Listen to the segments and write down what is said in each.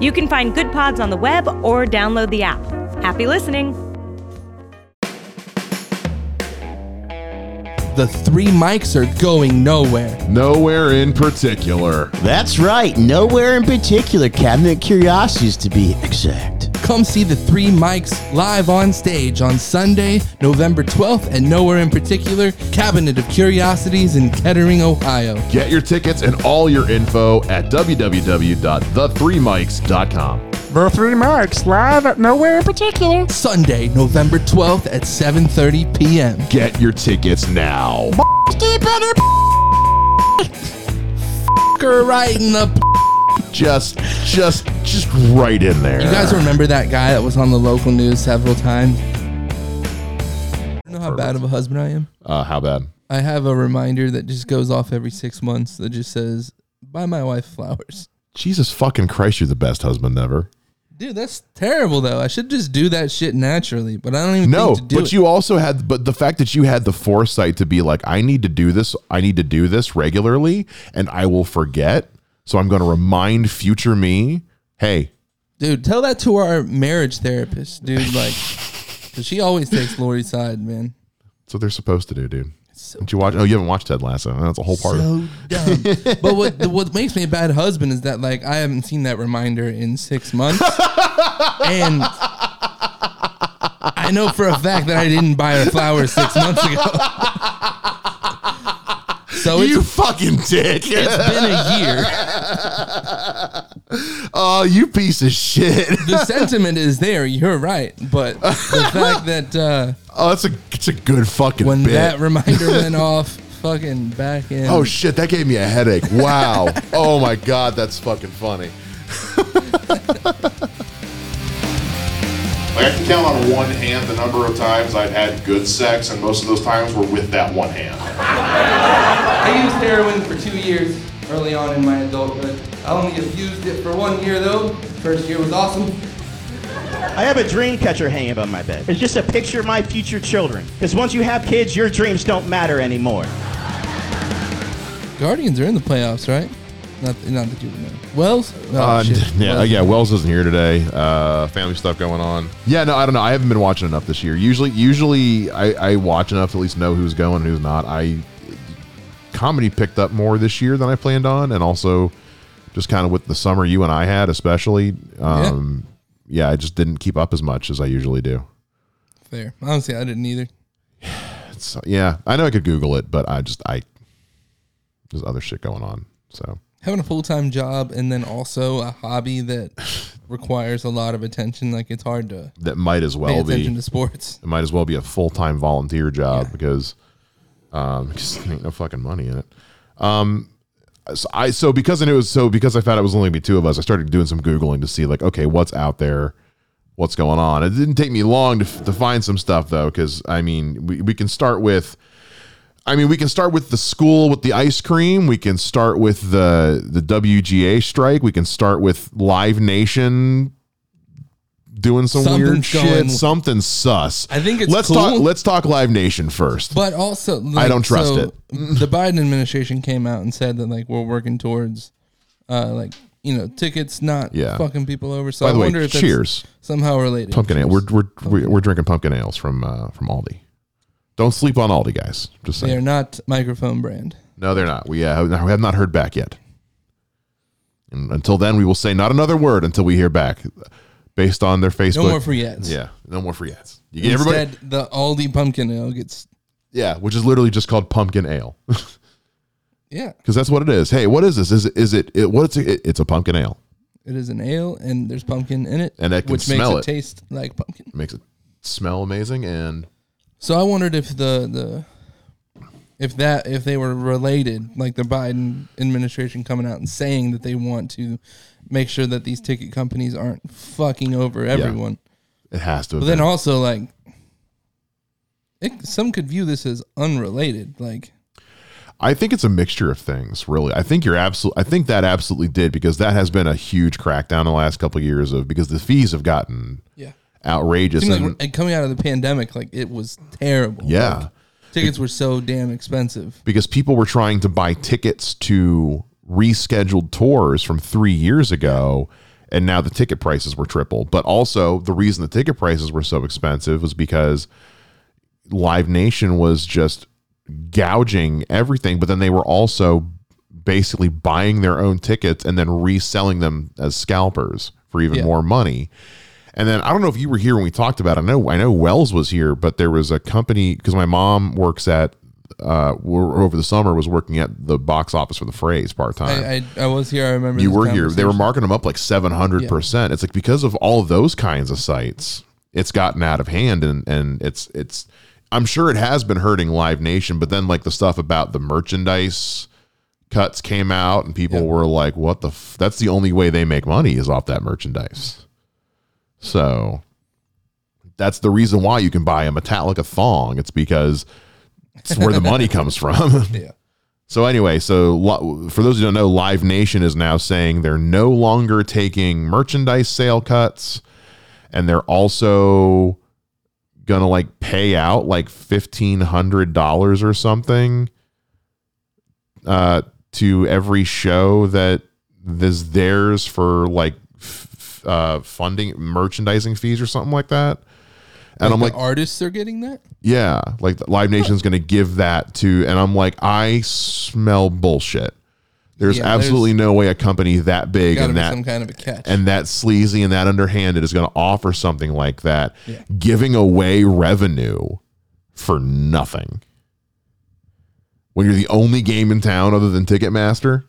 You can find Goodpods on the web or download the app. Happy listening! The three Mikes are going nowhere. Nowhere in particular. That's right, nowhere in particular. Cabinet Curiosities to be exact. Come see the three Mikes live on stage on Sunday, November 12th, and nowhere in particular, Cabinet of Curiosities in Kettering, Ohio. Get your tickets and all your info at www.the3mics.com. The three Mikes live at nowhere in particular. Sunday, November 12th at 7:30 p.m. Get your tickets now. Fucker right in the. Just, just, just right in there. You guys remember that guy that was on the local news several times? You know how bad of a husband I am? Uh, how bad? I have a reminder that just goes off every six months that just says, "Buy my wife flowers." Jesus fucking Christ, you're the best husband ever. Dude, that's terrible though. I should just do that shit naturally, but I don't even No, think to do but it. you also had, but the fact that you had the foresight to be like, I need to do this, I need to do this regularly, and I will forget. So I'm going to remind future me, hey, dude, tell that to our marriage therapist, dude. Like, cause she always takes Lori's side, man. that's what they're supposed to do, dude. Did you watch? Oh, you haven't watched Ted Lasso. That's a whole part of So dumb. but what what makes me a bad husband is that like I haven't seen that reminder in six months, and I know for a fact that I didn't buy her flowers six months ago. so You fucking dick. it's been a year. Oh, you piece of shit. The sentiment is there. You're right, but the fact that uh, Oh, that's a it's a good fucking when bit. that reminder went off, fucking back in. oh shit, that gave me a headache. Wow. oh my god, that's fucking funny. Like I can count on one hand the number of times I've had good sex, and most of those times were with that one hand. I used heroin for two years early on in my adulthood. I only have used it for one year though. First year was awesome. I have a dream catcher hanging above my bed. It's just a picture of my future children. Because once you have kids, your dreams don't matter anymore. Guardians are in the playoffs, right? Not, not that you would know. Wells? Oh, Uh, shit. yeah, Wells. yeah. Wells isn't here today. Uh, family stuff going on. Yeah, no, I don't know. I haven't been watching enough this year. Usually, usually I, I watch enough to at least know who's going and who's not. I comedy picked up more this year than I planned on, and also just kind of with the summer you and I had, especially. Um, yeah. I just didn't keep up as much as I usually do. Fair. Honestly, I didn't either. So, yeah, I know I could Google it, but I just I there's other shit going on. So Having a full time job and then also a hobby that requires a lot of attention, like it's hard to that might as pay well be. attention to sports. it might as well be a full time volunteer job because um because there ain't no fucking money in it. Um so I so because I knew it was so because I found it was only gonna be two of us, I started doing some googling to see like okay what's out there, what's going on. It didn't take me long to, to find some stuff though because I mean we, we can start with. I mean, we can start with the school with the ice cream. We can start with the the WGA strike. We can start with Live Nation doing some weird shit. going- Something sus. I think it's let's cool. talk. Let's talk Live Nation first. But also, like, don't trust it. The Biden administration came out and said that like we're working towards, uh, like you know, tickets not Yeah. fucking people over. So By I the way, wonder if that's cheers. somehow related. Pumpkin ale. We're we're, we're we're drinking pumpkin ales from uh, from Aldi. Don't sleep on Aldi, guys. Just They are not microphone brand. No, they're not. We uh, we have not heard back yet. And until then, we will say not another word until we hear back, based on their Facebook. No more free ads. Yeah, no more free ads. You get everybody. Instead, the Aldi pumpkin ale gets Yeah, which is literally just called pumpkin ale, yeah. because that's what it is. Hey, what is this? Is it is it, it what's it, it's a pumpkin ale? It is an ale, and there's pumpkin in it, And can which makes it, it. taste like pumpkin. It makes it smell amazing, and So I wondered if the the if that if they were related, like the Biden administration coming out and saying that they want to make sure that these ticket companies aren't fucking over everyone. It has to. Have But then been. also like, it, some could view this as unrelated. Like, I think it's a mixture of things, really. I think you're absolutely. I think that absolutely did because that has been a huge crackdown in the last couple of years of because the fees have gotten yeah, outrageous. and- like coming out of the pandemic, like it was terrible. yeah. Like, tickets were so damn expensive. because people were trying to buy tickets to rescheduled tours from three years ago and now the ticket prices were triple but also the reason the ticket prices were so expensive was because live nation was just gouging everything but then they were also basically buying their own tickets and then reselling them as scalpers for even Yeah. more money and then I don't know if you were here when we talked about it. I know I know Wells was here, but there was a company because my mom works at uh over the summer was working at the box office for the phrase part time. I, I I was here. I remember you were here. They were marking them up like seven hundred percent. It's like because of all of those kinds of sites, it's gotten out of hand and and it's it's I'm sure it has been hurting Live Nation, but then like the stuff about the merchandise cuts came out and people Yeah. were like, "What the? F-? That's the only way they make money is off that merchandise." So that's the reason why you can buy a Metallica thong. It's because it's where the money comes from. Yeah. So anyway, so for those who don't know, Live Nation is now saying they're no longer taking merchandise sale cuts, and they're also gonna like pay out like fifteen hundred dollars or something uh, to every show that is theirs for like uh, funding merchandising fees or something like that. And I'm the like, artists are getting that. yeah, like Live Nation's going to give that to, and I'm like, I smell bullshit. There's Yeah, absolutely no way a company that big and that some kind of a catch. and that sleazy and that underhanded is going to offer something like that, Yeah. giving away revenue for nothing. When you're the only game in town other than Ticketmaster,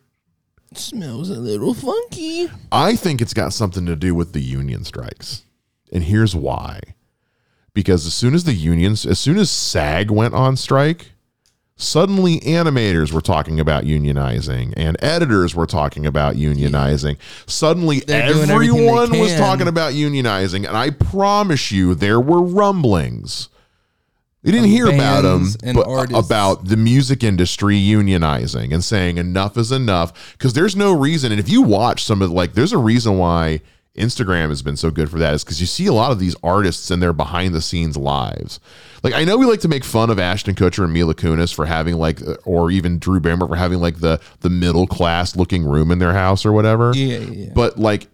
smells a little funky. I think it's got something to do with the union strikes. And here's why. Because as soon as the unions, as soon as SAG went on strike, suddenly animators were talking about unionizing and editors were talking about unionizing. Suddenly They're doing everything they everyone was can. talking about unionizing. And I promise you, there were rumblings. You didn't hear about them, and but artists. about the music industry unionizing and saying enough is enough because there's no reason. And if you watch some of like, there's a reason why Instagram has been so good for that is because you see a lot of these artists and their behind the scenes lives. Like I know we like to make fun of Ashton Kutcher and Mila Kunis for having like, uh, or even Drew Barrymore for having like the the middle class looking room in their house or whatever. Yeah, yeah. But like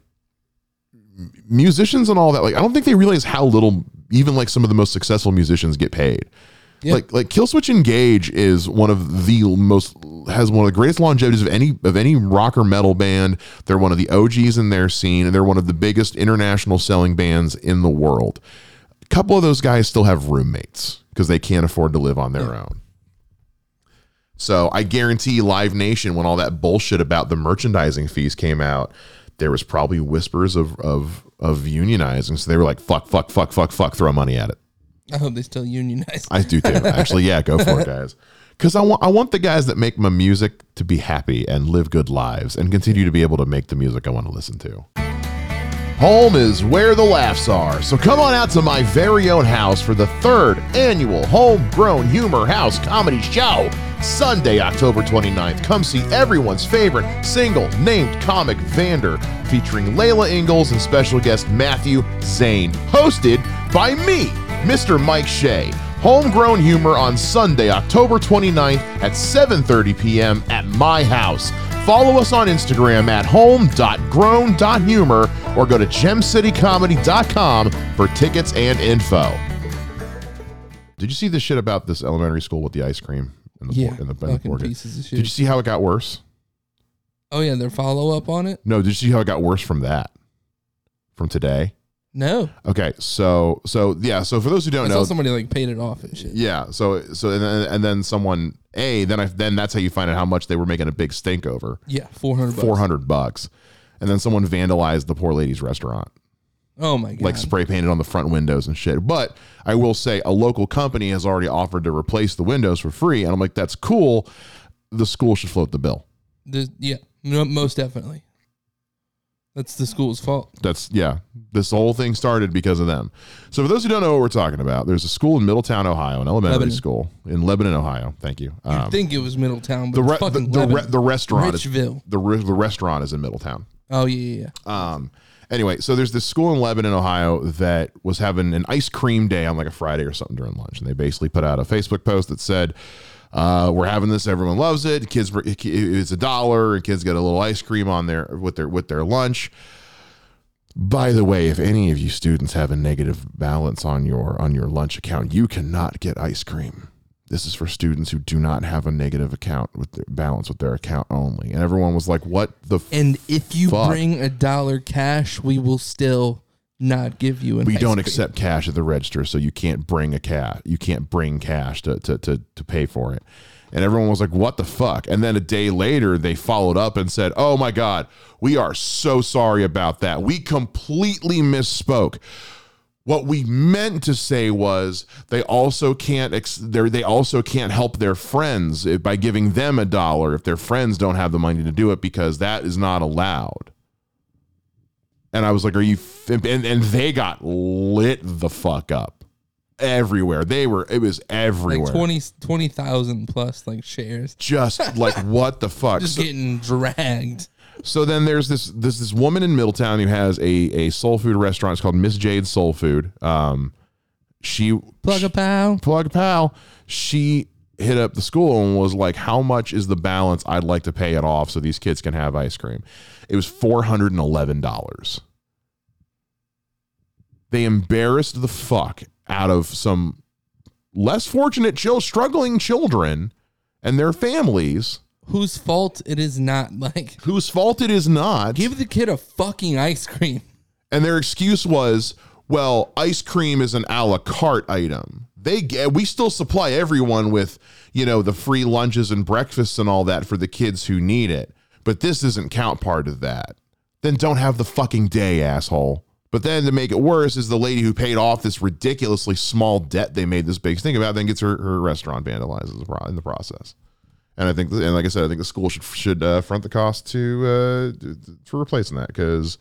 musicians and all that, like I don't think they realize how little even like some of the most successful musicians get paid. Yeah. Like like Killswitch Engage is one of the most has one of the greatest longevities of any of any rock or metal band. They're one of the OGs in their scene, and they're one of the biggest international selling bands in the world. A couple of those guys still have roommates because they can't afford to live on their own. So I guarantee Live Nation, when all that bullshit about the merchandising fees came out, there was probably whispers of of of unionizing. So they were like, "Fuck, fuck, fuck, fuck, fuck," throw money at it. I hope they still unionize. I do too. Actually, yeah, go for it, guys. Because I want I want the guys that make my music to be happy and live good lives and continue to be able to make the music I want to listen to. Home is where the laughs are. So come on out to my very own house for the third annual Homegrown Humor House Comedy Show. Sunday, October 29th. Come see everyone's favorite single named comic Vander featuring Layla Ingalls and special guest Matthew Zane. Hosted by me, Mr. Mike Shea. Homegrown Humor on Sunday, October 29th at 7:30 p.m. at my house. Follow us on Instagram at home.grown.humor or go to gemcitycomedy.com for tickets and info. Did you see the shit about this elementary school with the ice cream in the Yeah, board, in the, in the fucking board pieces of shit. Did you see how it got worse? Oh yeah, their follow up on it. No, did you see how it got worse from that? From today? No, Okay, so so yeah, so for those who don't saw know, somebody like paid it off and shit. Yeah. So so and then, and then someone a then I then that's how you find out how much they were making a big stink over Yeah, four hundred. four hundred bucks, and then someone vandalized the poor lady's restaurant, Oh my god! like spray painted on the front windows and shit. But I will say a local company has already offered to replace the windows for free, and I'm like that's cool. The school should float the bill. There's- yeah, no, most definitely. That's the school's fault. That's yeah. This whole thing started because of them. So for those who don't know what we're talking about, there's a school in Middletown, Ohio, an elementary Lebanon. school in Lebanon, Ohio. Thank you. I Um, think it was Middletown, but the, re- it's the, fucking the, re- the restaurant is Richville. the re- the restaurant is in Middletown. Oh yeah, yeah, yeah. Um, anyway, so there's this school in Lebanon, Ohio that was having an ice cream day on like a Friday or something during lunch, and they basically put out a Facebook post that said, uh, "We're having this. Everyone loves it. Kids, it's a dollar, and kids get a little ice cream on their with their with their lunch." By the way, if any of you students have a negative balance on your on your lunch account, you cannot get ice cream. This is for students who do not have a negative account with their balance with their account only. And everyone was like, "What the?" And if you Fuck. bring a dollar cash, we will still not give you an. we don't cream. accept cash at the register, so you can't bring a cash. You can't bring cash to, to to to pay for it. And everyone was like, "What the fuck?" And then a day later, they followed up and said, "Oh my god, we are so sorry about that. We completely misspoke." What we meant to say was they also can't ex- they also can't help their friends eh, by giving them a dollar if their friends don't have the money to do it because that is not allowed. And I was like, "Are you?" F-? And and they got lit the fuck up everywhere. They were. It was everywhere. like 20 20,000 plus like shares. Just like what the fuck? Just So, getting dragged. so then there's this this this woman in Middletown who has a a soul food restaurant. It's called Miss Jade Soul Food. Um, she Plug a pal. plug a pal. She hit up the school and was like, "How much is the balance? I'd like to pay it off so these kids can have ice cream." It was four hundred and eleven dollars. They embarrassed the fuck out of some less fortunate, chill, struggling children and their families, Whose fault it is not. Like, whose fault it is not. give the kid a fucking ice cream. And their excuse was, well, ice cream is an a la carte item. They get, we still supply everyone with, you know, the free lunches and breakfasts and all that for the kids who need it. But this doesn't count part of that. Then don't have the fucking day, asshole. But then to make it worse is the lady who paid off this ridiculously small debt they made this big thing about, then gets her, her restaurant vandalized as a pro- in the process. And I think, and like I said, I think the school should should uh, front the cost to uh, for replacing that because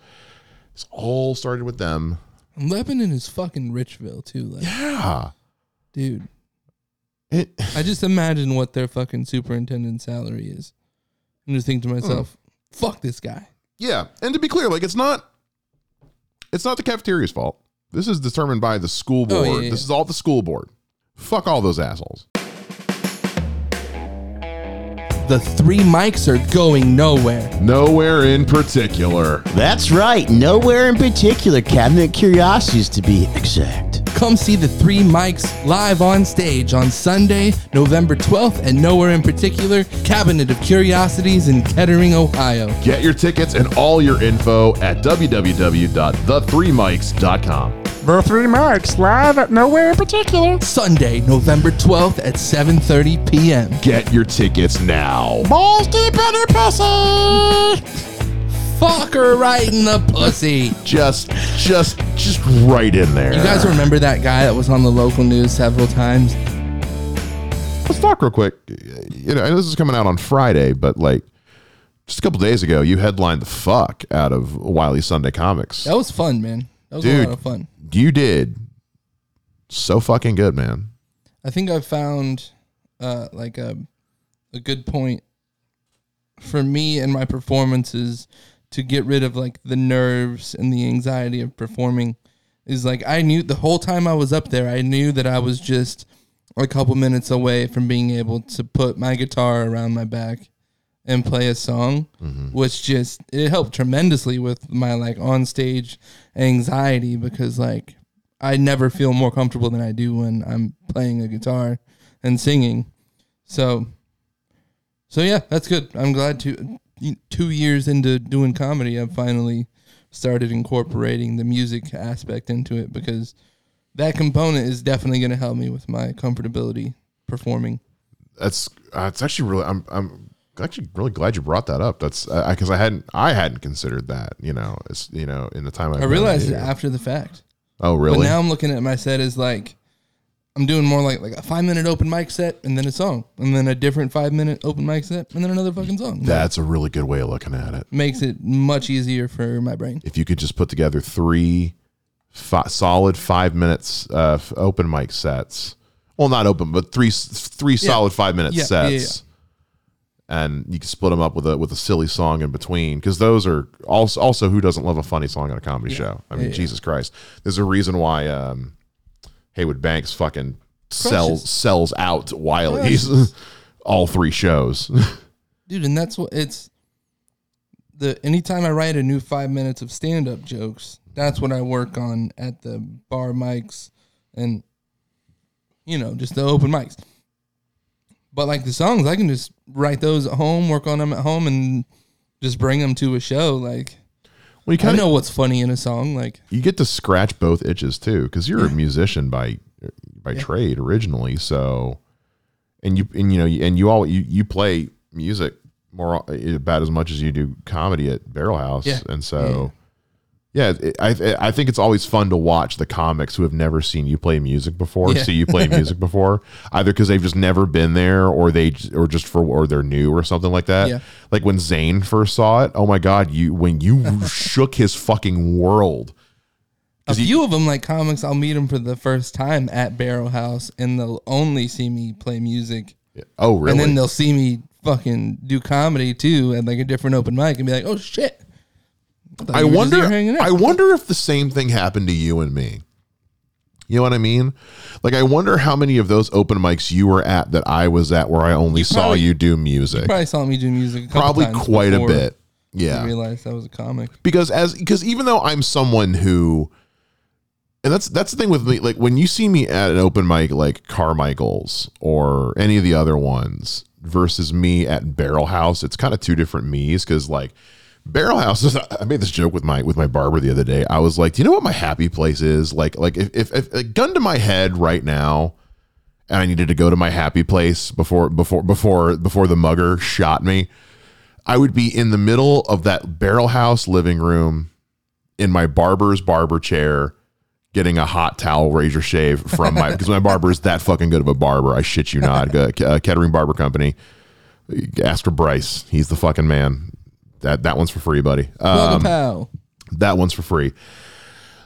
it's all started with them. Lebanon is fucking Richville too. Like, Yeah. Dude, It, I just imagine what their fucking superintendent salary is. and just think to myself, fuck this guy. yeah. And to be clear, like it's not it's not the cafeteria's fault. This is determined by the school Oh, board. yeah, yeah. This is all the school board. Fuck all those assholes. The three Mikes are going nowhere. Nowhere in particular. That's right, nowhere in particular. Cabinet Curiosities to be exact. Come see the three Mikes live on stage on Sunday, November 12th, and nowhere in particular, Cabinet of Curiosities in Kettering, Ohio. Get your tickets and all your info at www.the3mics.com. The Three Mikes, live at Nowhere in Particular. Sunday, November 12th at 7:30 p.m. Get your tickets now. Balls deep in your pussy. Fuck her right in the pussy. Just just just right in there. You guys remember that guy that was on the local news several times? Let's talk real quick. You know, I know this is coming out on Friday, but like just a couple days ago, you headlined the fuck out of Wiley Sunday Comics. That was fun, man. That was a Dude. lot of fun. You did so fucking good, man. I think I found uh, like a a good point for me and my performances to get rid of like the nerves and the anxiety of performing is like I knew the whole time I was up there I knew that I was just a couple minutes away from being able to put my guitar around my back and play a song mm-hmm. which just it helped tremendously with my like on stage anxiety because like I never feel more comfortable than I do when I'm playing a guitar and singing. So, so yeah, that's good. I'm glad to two years into doing comedy, I've finally started incorporating the music aspect into it because that component is definitely going to help me with my comfortability performing. That's uh, it's actually really I'm I'm actually really glad you brought that up. That's because I hadn't I hadn't considered that. You know, it's you know in the time I've I realized it after the fact. Oh, really? But now I'm looking at my set as like I'm doing more like like a five minute open mic set and then a song and then a different five minute open mic set and then another fucking song. That's a really good way of looking at it. makes it much easier for my brain. If you could just put together three fi- solid five minutes uh, open mic sets, well, not open, but three three solid five minute Yeah, yeah, sets, and you can split them up with a with a silly song in between because those are also also who doesn't love a funny song on a comedy show? I mean, yeah. Jesus Christ, there's a reason why um, Heywood Banks fucking sells sells out while he's all three shows. dude and that's what it's the anytime i write a new five minutes of stand-up jokes that's what i work on at the bar mics and you know just the open mics. But like the songs i can just write those at home work on them at home and just bring them to a show like well, you i know what's funny in a song like you get to scratch both itches too because you're a musician by by trade originally so and you and you know and you all you, you play music more about as much as you do comedy at barrel house Yeah. and so yeah, it, I I think it's always fun to watch the comics who have never seen you play music before Yeah. see you play music before either because they've just never been there or they or just for or they're new or something like that Yeah. like when Zane first saw it oh my god you when you shook his fucking world a few of them like comics i'll meet them for the first time at barrel house and they'll only see me play music oh really And then they'll see me fucking do comedy too at like a different open mic and be like, oh shit. I you wonder. hanging out." I wonder if the same thing happened to you and me. You know what I mean? Like, I wonder how many of those open mics you were at that I was at, where I only saw probably- you do music. Probably saw me do music. A couple Probably quite a bit. I Yeah, realized I was a comic. because as because even though I'm someone who, and that's that's the thing with me. Like when you see me at an open mic like Carmichael's or any of the other ones versus me at Barrel House, it's kind of two different me's. Because like Barrel houses I made this joke with my with my barber the other day. I was like, do you know what my happy place is? Like like if if, if a gun to my head right now. And I needed to go to my happy place before before before before the mugger shot me. I would be in the middle of that barrel house living room in my barber's barber chair getting a hot towel razor shave from my because my barber is that fucking good of a barber. I shit you not. Uh, Kettering Barber Company. Ask for Bryce. He's the fucking man. That that one's for free, buddy. Um, pal. that one's for free.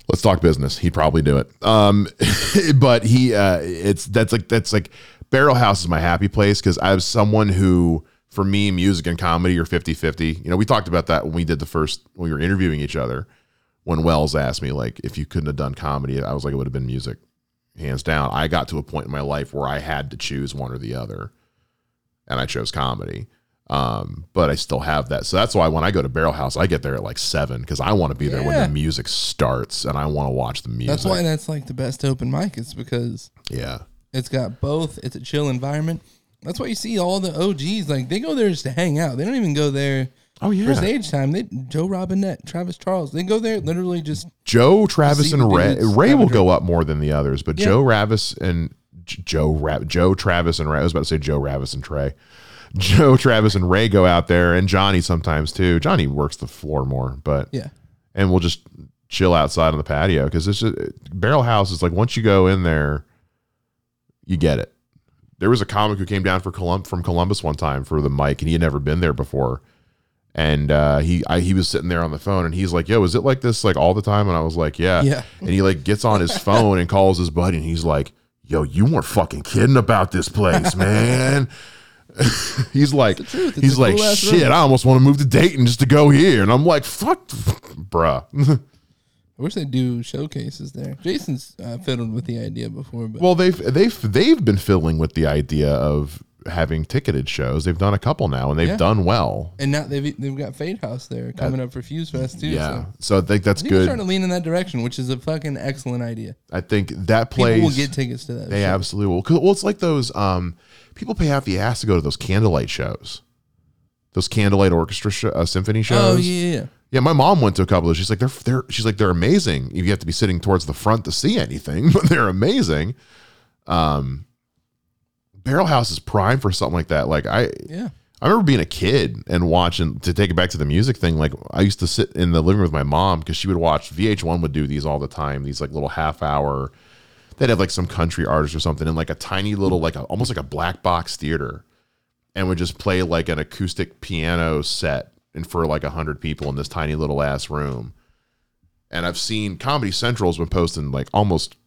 Let's talk business. He'd probably do it. Um, but he, uh, it's that's like that's like Barrel House is my happy place because I have someone who, for me, music and comedy are 50-50. You know, we talked about that when we did the first when we were interviewing each other. When Wells asked me like if you couldn't have done comedy, I was like it would have been music, hands down. I got to a point in my life where I had to choose one or the other, and I chose comedy. Um, but I still have that. So that's why when I go to Barrel House, I get there at like seven because I want to be there when Yeah. the music starts and I want to watch the music. That's why that's like the best open mic. It's because yeah. it's got both. It's a chill environment. That's why you see all the OGs like they go there just to hang out. They don't even go there Oh yeah. for stage time. They Joe Robinette, Travis Charles. They go there literally just Joe, Travis, and Ray. dudes Ray have will go up more than the others, but Yeah. Joe, Ravis, and J- Joe, Ra- Joe, Travis, and Ray. I was about to say Joe, Ravis, and Trey. Joe, Travis, and Ray go out there, and Johnny sometimes too. Johnny works the floor more, but yeah. and we'll just chill outside on the patio because it's just Barrel House is like once you go in there, you get it. There was a comic who came down for Colum- from Columbus one time for the mic, and he had never been there before. And uh, he I, he was sitting there on the phone, and he's like, "Yo, is it like this like all the time?" And I was like, "Yeah." Yeah. And he like gets on his phone and calls his buddy, and he's like, "Yo, you weren't fucking kidding about this place, man." he's like. He's like, cool-ass shit. room." I almost want to move to Dayton just to go here, and I'm like, fuck, bruh. I wish they do showcases there. Jason's uh, fiddled with the idea before, but well, they've they've they've been fiddling with the idea of having ticketed shows. They've done a couple now, and they've Yeah. done well. and now they've they've got Fade House there coming up for Fuse Fest too. Yeah, so. so I think that's I think good. starting to lean in that direction, which is a fucking excellent idea. I think that People plays. will get tickets to that. they show. absolutely will. Well, it's like those um, people pay half the ass to go to those candlelight shows. Those candlelight orchestra sh- uh, symphony shows. Oh yeah, yeah. Yeah, my mom went to a couple of. She's like, they're they're. She's like, they're amazing. You have to be sitting towards the front to see anything, but they're amazing. Um, Barrel House is prime for something like that. Like I, Yeah. I remember being a kid and watching. To take it back to the music thing, like I used to sit in the living room with my mom because she would watch VH1 would do these all the time. These like little half hour they'd have like some country artist or something in like a tiny little like a, almost like a black box theater, and would just play like an acoustic piano set and for like a hundred people in this tiny little ass room. And I've seen Comedy Central's been posting like almost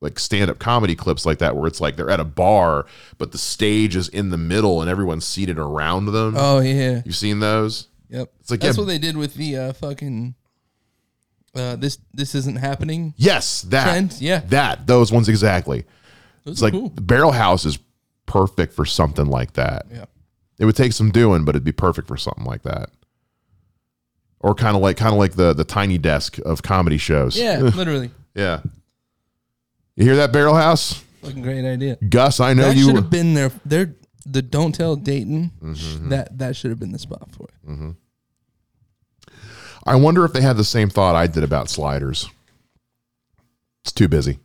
like stand up comedy clips like that where it's like they're at a bar, but the stage is in the middle and everyone's seated around them. Oh yeah. You've seen those? Yep. It's like, That's yeah. what they did with the uh, fucking. Uh, this this isn't happening. Yes, that. Trend, yeah. That. Those ones exactly. Those It's like cool. Barrel House is perfect for something like that. Yeah. It would take some doing, but it'd be perfect for something like that. Or kind of like kind of like the the tiny desk of comedy shows. Yeah, literally. yeah. You hear that Barrel House? Fucking great idea. Gus, I know that you should have been there. There, the Don't Tell Dayton. Mm-hmm. That that should have been the spot for it. I wonder if they had the same thought I did about sliders. It's too busy.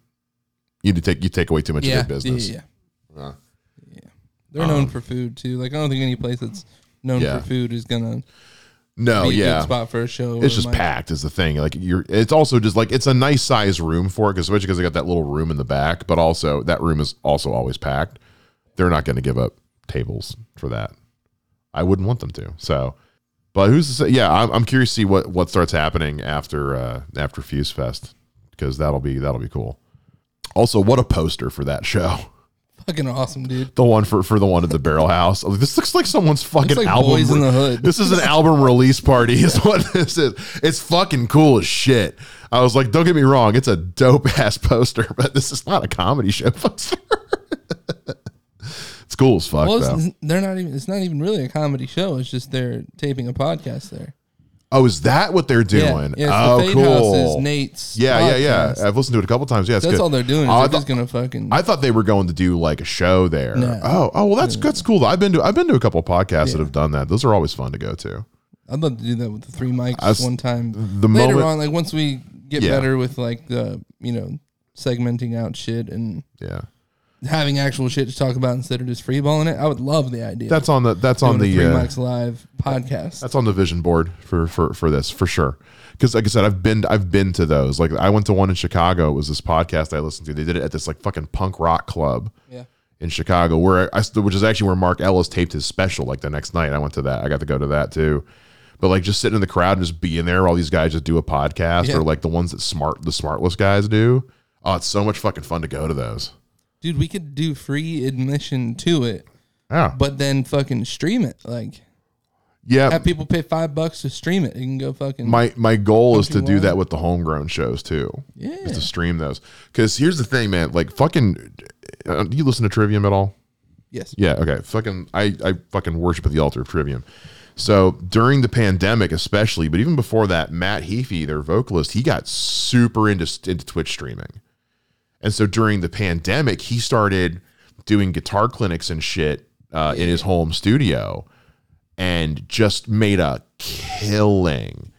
You take you take away too much Yeah, of their business. yeah, yeah. Uh, yeah. They're known for food too. Like I don't think any place that's known Yeah. for food is gonna No, be a yeah. good spot for a show. It's just packed is the thing. Like you're, it's also just like it's a nice size room for it, because especially because they got that little room in the back. But also that room is also always packed. They're not going to give up tables for that. I wouldn't want them to. So, but who's to say? Yeah, I'm, I'm curious to see what what starts happening after uh after Fuse Fest because that'll be that'll be cool. Also, what a poster for that show. Fucking awesome, dude. The one for for the one at the Barrel House. Oh, This looks like someone's fucking like album. Boys in the Hood. This is an album release party. Is what this is. It's fucking cool as shit. I was like, don't get me wrong, it's a dope ass poster, but this is not a comedy show poster. it's cool as fuck Well, though. it's, they're not even. It's not even really a comedy show. It's just they're taping a podcast there. Oh, is that what they're doing? yeah, it's oh, the Fade cool. House is Nate's. yeah, yeah, yeah. I've listened to it a couple times. Yeah, it's That's good. all they're doing. Is Oh, I they're thought- just gonna fucking. I thought they were going to do like a show there. No. Oh, oh, well, that's that's cool. I've been to I've been to a couple podcasts that have done that. Those are always fun to go to. I'd love to do that with the three Mikes I one time. the Later moment- on, like once we get Yeah. better with like the you know segmenting out shit and Yeah, having actual shit to talk about instead of just freeballing it, I would love the idea. that's on the that's on the three uh, mics live podcast. That's on the vision board for for for this for sure. Because like I said, I've been I've been to those. Like I went to one in Chicago. It was this podcast I listened to. They did it at this like fucking punk rock club yeah. in Chicago, where I which is actually where Mark Ellis taped his special. Like the next night, I went to that. I got to go to that too. But like just sitting in the crowd and just being there, all these guys just do a podcast, Yeah. or like the ones that smart the smartless guys do. Oh, it's so much fucking fun to go to those. Dude, we could do free admission to it, Yeah, but then fucking stream it. Like yeah. have people pay five bucks to stream it. You can go fucking my my goal is to do that with the homegrown shows too. Yeah. is to stream those. Because here's the thing, man. Like fucking, uh, do you listen to Trivium at all? yes. Yeah. Okay. Fucking, I I fucking worship at the altar of Trivium. So during the pandemic, especially, but even before that, Matt Heafy, their vocalist, he got super into into Twitch streaming. And so during the pandemic, he started doing guitar clinics and shit uh, in his home studio and just made a killing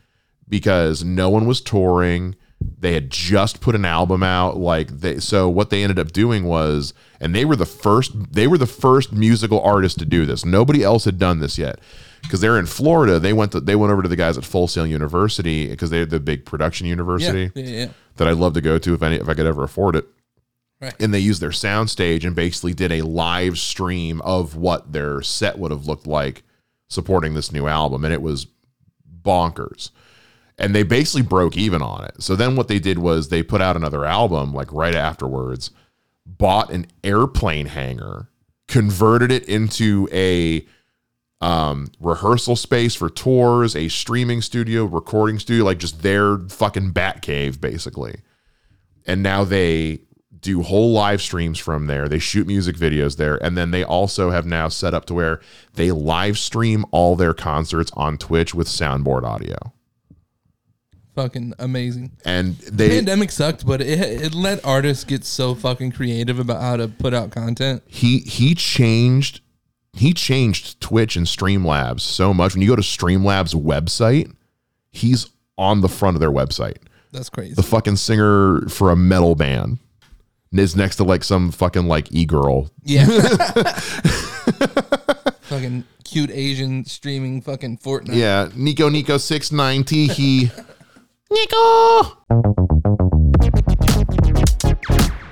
because no one was touring. They had just put an album out. Like they, so what they ended up doing was, and they were the first. They were the first musical artist to do this. Nobody else had done this yet because they're in Florida. They went to they went over to the guys at Full Sail University because they're the big production Yeah. university Yeah. Yeah. that I'd love to go to if any if I could ever afford it. Right. And they used their sound stage and basically did a live stream of what their set would have looked like supporting this new album, and it was bonkers. And they basically broke even on it. So then what they did was they put out another album like right afterwards, bought an airplane hangar, converted it into a um, rehearsal space for tours, a streaming studio, recording studio, like just their fucking bat cave, basically. And now they do whole live streams from there. They shoot music videos there. And then they also have now set up to where they live stream all their concerts on Twitch with soundboard audio. Fucking amazing. And they Pandemic sucked, but it it let artists get so fucking creative about how to put out content. he he changed he changed Twitch and Streamlabs so much. When you go to Streamlabs website, he's on the front of their website. That's crazy. the fucking singer for a metal band is next to like some fucking like e-girl Yeah. fucking cute Asian streaming fucking Fortnite. yeah nico nico six ninety he nico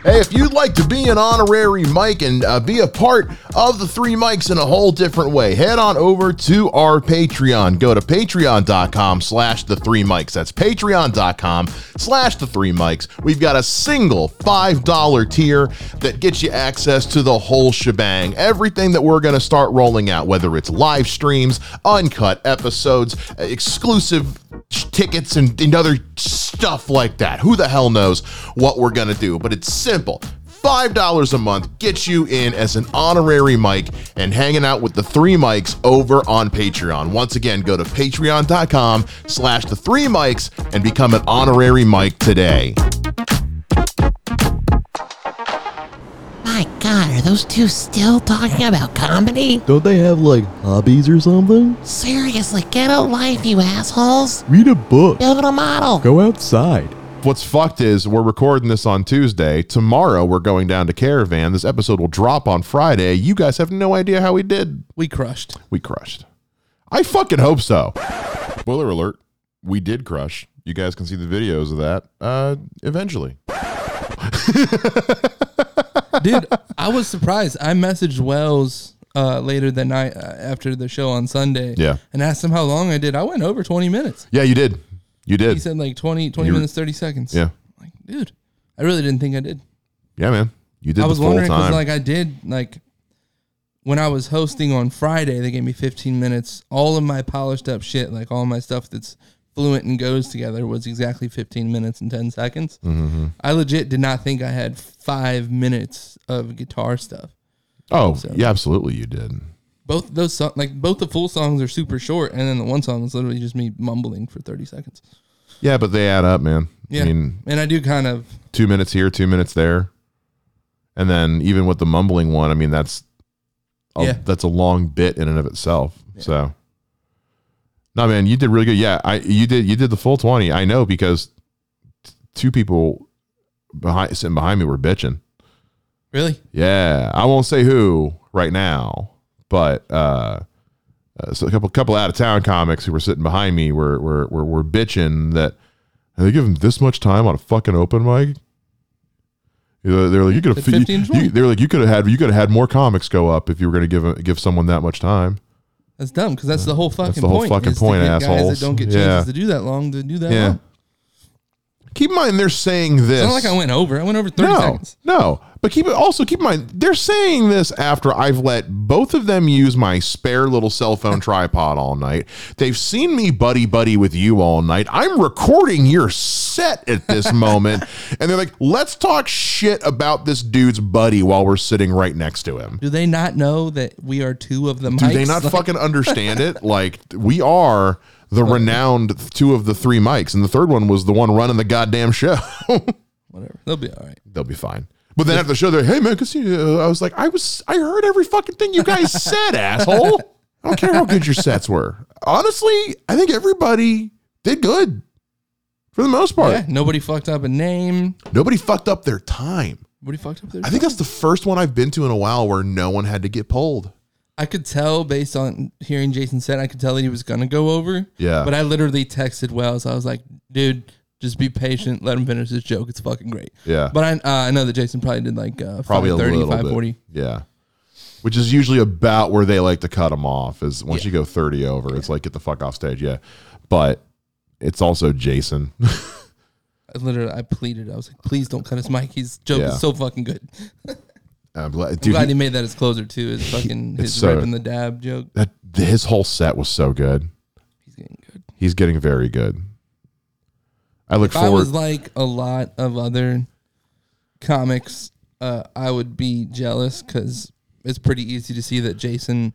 Hey, if you'd like to be an honorary Mike and uh, be a part of the three Mikes in a whole different way, head on over to our Patreon. Go to patreon.com slash the three Mikes. That's patreon.com slash the three Mikes. We've got a single $5 tier that gets you access to the whole shebang. Everything that we're going to start rolling out, whether it's live streams, uncut episodes, uh, exclusive tickets and, and other stuff like that. Who the hell knows what we're gonna do? But it's simple. $5 a month gets you in as an honorary Mike and hanging out with the three Mikes over on Patreon. Once again, go to patreon.com slash the three Mikes and become an honorary Mike today. God, are those two still talking about comedy? Don't they have like hobbies or something? Seriously, get a life, you assholes. Read a book. Build a model. Go outside. What's fucked is we're recording this on Tuesday. Tomorrow we're going down to Caravan. This episode will drop on Friday. You guys have no idea how we did. We crushed. We crushed. I fucking hope so. Spoiler alert. We did crush. You guys can see the videos of that uh eventually. Dude, I was surprised. I messaged Wells uh, later that night uh, after the show on Sunday. Yeah. And asked him how long I did. I went over 20 minutes. Yeah, you did. You did. He said like 20, 20 You were- minutes, 30 seconds. Yeah. Like, dude, I really didn't think I did. Yeah, man. You did I was wondering because like I did like when I was hosting on Friday, they gave me 15 minutes. All of my polished up shit, like all my stuff that's fluent and goes together, was exactly 15 minutes and 10 seconds. Mm-hmm. I legit did not think I had five minutes of guitar stuff. oh, So- yeah, absolutely you did. Both those songs, like both the full songs, are super short, and then the one song is literally just me mumbling for 30 seconds. Yeah, but they add up, man. Yeah, I mean, and I do kind of two minutes here, two minutes there. And then even with the mumbling one, I mean that's a, Yeah. that's a long bit in and of itself. So no man, you did really good. Yeah, I you did you did the full twenty. I know because t- two people behind sitting behind me were bitching. really. Yeah, I won't say who right now, but uh, uh, so a couple couple out of town comics who were sitting behind me were were were, were bitching that and they give them this much time on a fucking open mic. They're like you could have It's 15, 20. they're like you could have had you could have had more comics go up if you were going to give give someone that much time. That's dumb because that's the whole fucking that's the whole point. fucking is to point, get Guys assholes. that don't get chances Yeah. to do that long to do that Yeah. long. Keep in mind they're saying this. It's not like I went over. I went over 30 no, seconds. No, but keep it also keep in mind they're saying this after I've let both of them use my spare little cell phone tripod all night. They've seen me buddy buddy with you all night. I'm recording your set at this moment, and they're like, "Let's talk shit about this dude's buddy while we're sitting right next to him." Do they not know that we are two of the Do they not Like, fucking understand it? Like we are the renowned two of the three Mikes, and the third one was the one running the goddamn show. Whatever. They'll be all right. they'll be fine. But then after the show, they're hey man, cause you, I was like, I was, I heard every fucking thing you guys said, asshole. I don't care how good your sets were. Honestly, I think everybody did good for the most part. Yeah, nobody fucked up a name. Nobody fucked up their time. Nobody fucked up their I think that's the first one I've been to in a while where no one had to get pulled. I could tell based on hearing Jason said, I could tell that he was gonna go over. Yeah. But I literally texted Wells. I was like, dude, just be patient. Let him finish his joke. It's fucking great. Yeah. But I uh, I know that Jason probably did like uh, Probably a 530, little 540. bit. Yeah. Which is usually about where they like to cut them off. Is once you go thirty over, it's like get the fuck off stage. Yeah, but it's also Jason. I literally I pleaded. I was like, please don't cut his mic. His joke Yeah. is so fucking good. I'm glad, I'm glad he- he made that his closer too. His fucking his so- ripping the dab joke. that his whole set was so good. He's getting good. He's getting very good. I look If I was like a lot of other comics, uh, I would be jealous because it's pretty easy to see that Jason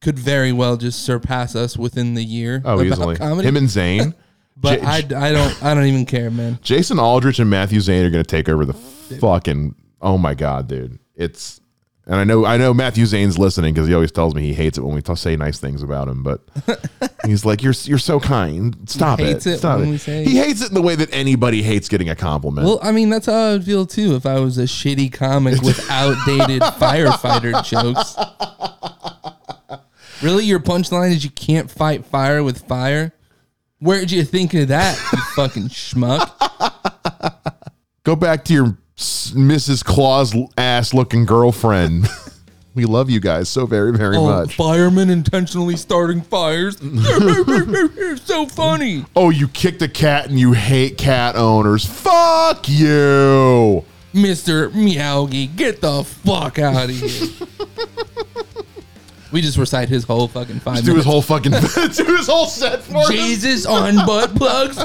could very well just surpass us within the year. oh, easily. comedy. Him and Zane. but J- I, I don't I don't even care, man. Jason Aldrich and Matthew Zane are going to take over the fucking. Oh my god, dude! It's and I know I know Matthew Zane's listening because he always tells me he hates it when we t- say nice things about him. But he's like, "You're you're so kind. Stop hates it. it Stop when it." we say- he hates it in the way that anybody hates getting a compliment. Well, I mean, that's how I would feel too if I was a shitty comic with outdated firefighter jokes. Really, your punchline is you can't fight fire with fire? Where'd you think of that, you fucking schmuck? Go back to your Mrs. Claus ass looking girlfriend. we love you guys so very, very Oh, much. firemen intentionally starting fires. so funny. Oh, you kicked a cat and you hate cat owners. Fuck you. Mr. Meowgy, get the fuck out of here. we just recite his whole fucking five Just do his whole fucking do his whole set for him. Jesus on butt plugs.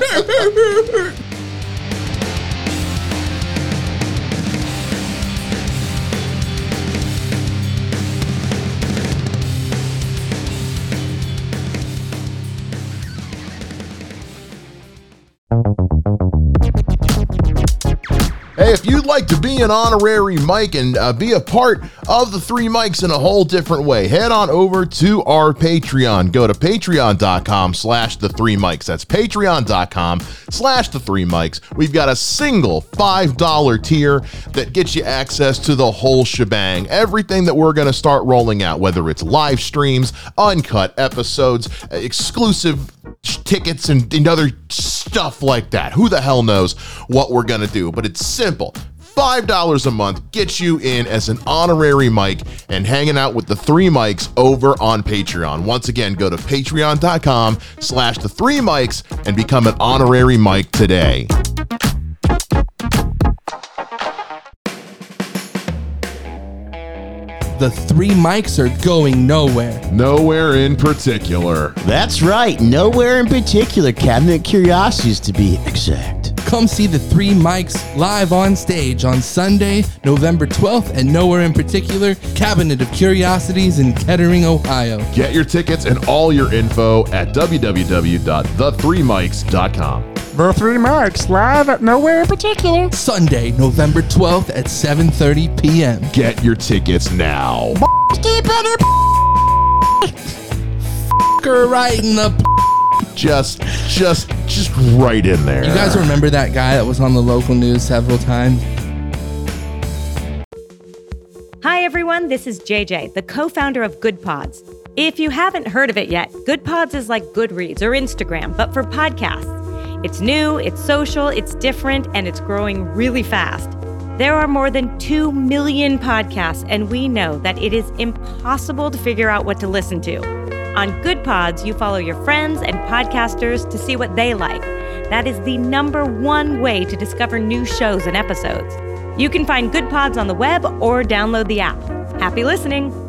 Hey, if you'd like to be an honorary Mike and uh, be a part of the three Mikes in a whole different way, head on over to our Patreon. Go to patreon.com slash the three Mikes. That's patreon.com slash the three Mikes. We've got a single $5 tier that gets you access to the whole shebang. Everything that we're going to start rolling out, whether it's live streams, uncut episodes, uh, exclusive tickets and, and other stuff like that. Who the hell knows what we're going to do? But it's simple. $5 a month gets you in as an honorary Mike and hanging out with the three Mikes over on Patreon. Once again, go to patreon.com slash the three Mikes and become an honorary Mike today. The three Mikes are going nowhere. Nowhere in particular. That's right, nowhere in particular. Cabinet Curiosities to be exact. Come see the three Mikes live on stage on Sunday, November 12th, and nowhere in particular, Cabinet of Curiosities in Kettering, Ohio. Get your tickets and all your info at www.thethreemikes.com. The Three Mikes live at nowhere in particular. Sunday, November 12th at 7:30 p.m. Get your tickets now. Keep it Fucker right in the. Just, just, just right in there. You guys remember that guy that was on the local news several times? Hi, everyone. This is JJ, the co founder of Goodpods. If you haven't heard of it yet, Goodpods is like Goodreads or Instagram, but for podcasts. It's new, it's social, it's different, and it's growing really fast. There are more than 2 million podcasts, and we know that it is impossible to figure out what to listen to. On Goodpods, you follow your friends and podcasters to see what they like. That is the number one way to discover new shows and episodes. You can find Goodpods on the web or download the app. Happy listening!